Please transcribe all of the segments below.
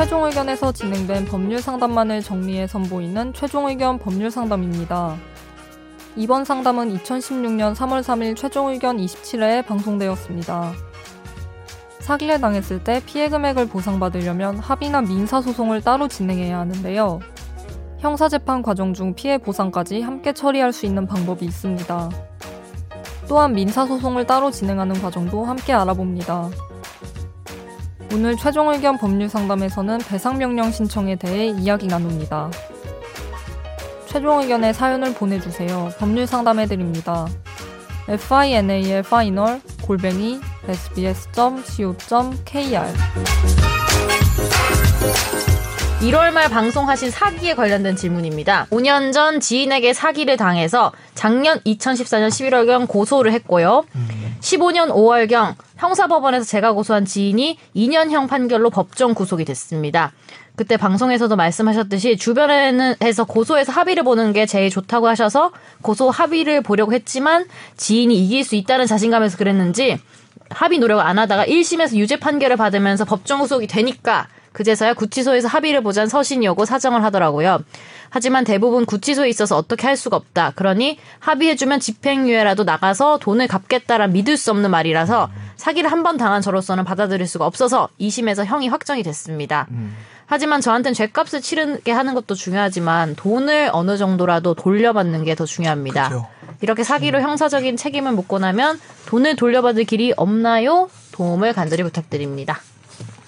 의견에서 진행된 법률 상담만을 정리해 선보이는 최종 의견 법률 상담입니다. 이번 상담은 2016년 3월 3일 최종 의견 27회에 방송되었습니다. 사기를 당했을 때 피해 금액을 보상받으려면 합의나 민사소송을 따로 진행해야 하는데요. 형사재판 과정 중 피해 보상까지 함께 처리할 수 있는 방법이 있습니다. 또한 민사소송을 따로 진행하는 과정도 함께 알아봅니다. 오늘 최종 의견 법률 상담에서는 배상명령 신청에 대해 이야기 나눕니다. 최종 의견의 사연을 보내주세요. 법률 상담해드립니다. final final 골뱅이 sbs.co.kr 1월 말 방송하신 사기에 관련된 질문입니다. 5년 전 지인에게 사기를 당해서 작년 2014년 11월경 고소를 했고요. 15년 5월경 형사법원에서 제가 고소한 지인이 2년형 판결로 법정 구속이 됐습니다. 그때 방송에서도 말씀하셨듯이 주변에는 해서 고소해서 합의를 보는 게 제일 좋다고 하셔서 고소 합의를 보려고 했지만 지인이 이길 수 있다는 자신감에서 그랬는지 합의 노력을 안 하다가 1심에서 유죄 판결을 받으면서 법정 구속이 되니까 그제서야 구치소에서 합의를 보잔 서신이 오고 사정을 하더라고요. 하지만 대부분 구치소에 있어서 어떻게 할 수가 없다. 그러니 합의해주면 집행유예라도 나가서 돈을 갚겠다라 믿을 수 없는 말이라서 사기를 한 번 당한 저로서는 받아들일 수가 없어서 2심에서 형이 확정이 됐습니다. 음. 하지만 저한테는 죄값을 치르게 하는 것도 중요하지만 돈을 어느 정도라도 돌려받는 게 더 중요합니다. 그렇죠. 이렇게 사기로 형사적인 책임을 묻고 나면 돈을 돌려받을 길이 없나요? 도움을 간절히 부탁드립니다.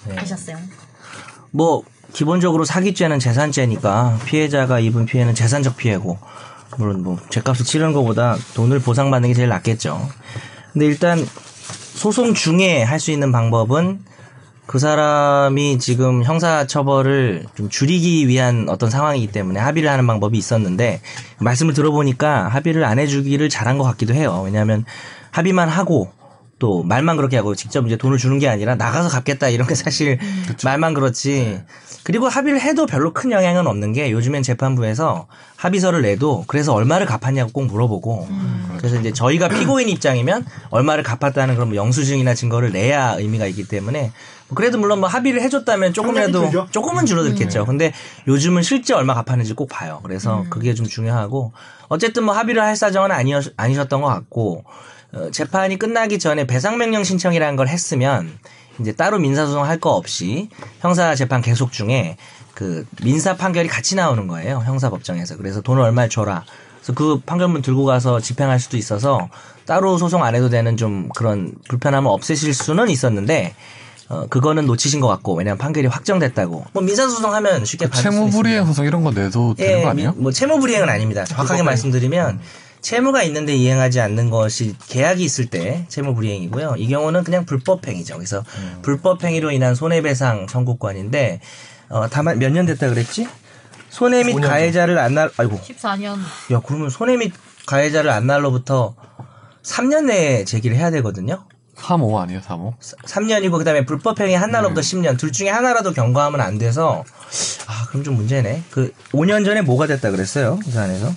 네. 하셨어요. 뭐 기본적으로 사기죄는 재산죄니까 피해자가 입은 피해는 재산적 피해고 물론 뭐 죄값을 치르는 것보다 돈을 보상받는 게 제일 낫겠죠. 근데 일단 소송 중에 할 수 있는 방법은 그 사람이 지금 형사 처벌을 좀 줄이기 위한 어떤 상황이기 때문에 합의를 하는 방법이 있었는데 말씀을 들어보니까 합의를 안 해주기를 잘한 것 같기도 해요. 왜냐하면 합의만 하고 또 말만 그렇게 하고 직접 이제 돈을 주는 게 아니라 나가서 갚겠다 이런 게 사실 그쵸. 말만 그렇지. 네. 그리고 합의를 해도 별로 큰 영향은 없는 게 요즘엔 재판부에서 합의서를 내도 그래서 얼마를 갚았냐고 꼭 물어보고 음. 그래서 이제 저희가 피고인 입장이면 얼마를 갚았다는 그런 뭐 영수증이나 증거를 내야 의미가 있기 때문에 그래도 물론 뭐 합의를 해줬다면 조금이라도 조금은 줄어들겠죠. 음. 근데 요즘은 실제 얼마 갚았는지 꼭 봐요. 그래서 음. 그게 좀 중요하고 어쨌든 뭐 합의를 할 사정은 아니었, 아니셨던 것 같고 어, 재판이 끝나기 전에 배상명령 신청이라는 걸 했으면 이제 따로 민사소송 할 거 없이 형사 재판 계속 중에 그 민사 판결이 같이 나오는 거예요. 형사 법정에서. 그래서 돈을 얼마 줘라. 그래서 그 판결문 들고 가서 집행할 수도 있어서 따로 소송 안 해도 되는 좀 그런 불편함을 없애실 수는 있었는데 어, 그거는 놓치신 것 같고 왜냐하면 판결이 확정됐다고. 뭐 민사소송 하면 쉽게 그 채무불이행 소송 이런 거 내도 되는 예, 거 아니에요? 뭐 채무불이행은 아닙니다. 정확하게 말씀드리면 음. 채무가 있는데 이행하지 않는 것이 계약이 있을 때 채무 불이행이고요. 이 경우는 그냥 불법 행위죠. 그래서 음. 불법 행위로 인한 손해배상 청구권인데 어 다만 몇 년 됐다 그랬지? 손해 및 가해자를 안 날, 아이고. 14년. 야, 그러면 손해 및 가해자를 안 날로부터 3년 내에 제기를 해야 되거든요. 3호 아니에요, 3호? 3년이고 그다음에 불법행위 한 날로부터 네. 10년 둘 중에 하나라도 경과하면 안 돼서 아 그럼 좀 문제네. 그 5년 전에 뭐가 됐다 그랬어요, 이 사안에서?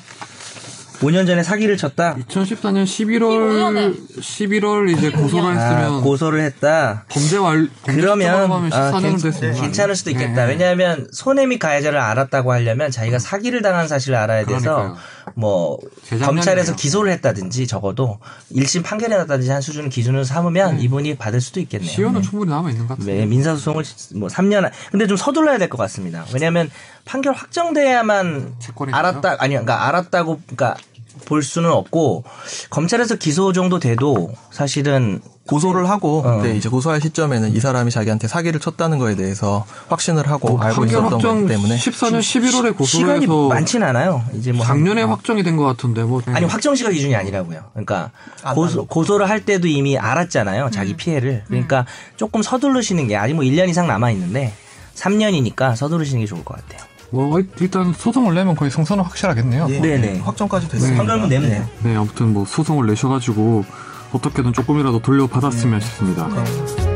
5년 전에 사기를 쳤다. 2014년 11월 11월 이제 고소를 아, 했으면 고소를 했다. 범죄 완 그러면 아, 괜, 괜찮 을 수도 있겠다. 네. 왜냐하면 손해 및 가해자를 알았다고 하려면 자기가 사기를 당한 사실을 알아야 돼서 그러니까요. 뭐 검찰에서 기소를 했다든지 적어도 1심 판결이 났다든지 한 수준 기준을 삼으면 네. 이분이 받을 수도 있겠네요. 시효는 네. 충분히 남아 있는 것 같아요. 네, 민사 소송을 뭐 3년 근데 좀 서둘러야 될 것 같습니다. 왜냐하면 판결 확정돼야만 알았다 아니 그러니까 알았다고 그러니까 볼 수는 없고 검찰에서 기소 정도 돼도 사실은 고소를 하고 어. 네, 이제 고소할 시점에는 이 사람이 자기한테 사기를 쳤다는 거에 대해서 확신을 하고 어, 알고 있었던 거기 때문에 14년 11월에 고소를 시간이 해서 많진 않아요. 이제 뭐 작년에 한, 확정이 된 것 같은데 뭐 아니 확정 시가 기준이 아니라고요. 그러니까 고소, 고소 를 할 때도 이미 알았잖아요. 자기 음. 피해를. 그러니까 음. 조금 서두르시는 게 아직 뭐 1년 이상 남아 있는데 3년이니까 서두르시는 게 좋을 것 같아요. 뭐 일단 소송을 내면 거의 성선은 확실하겠네요. 네, 네. 네. 확정까지 됐어요. 판결문 내면 네. 네, 아무튼 뭐 소송을 내셔가지고 어떻게든 조금이라도 돌려받았으면 네. 싶습니다. 네.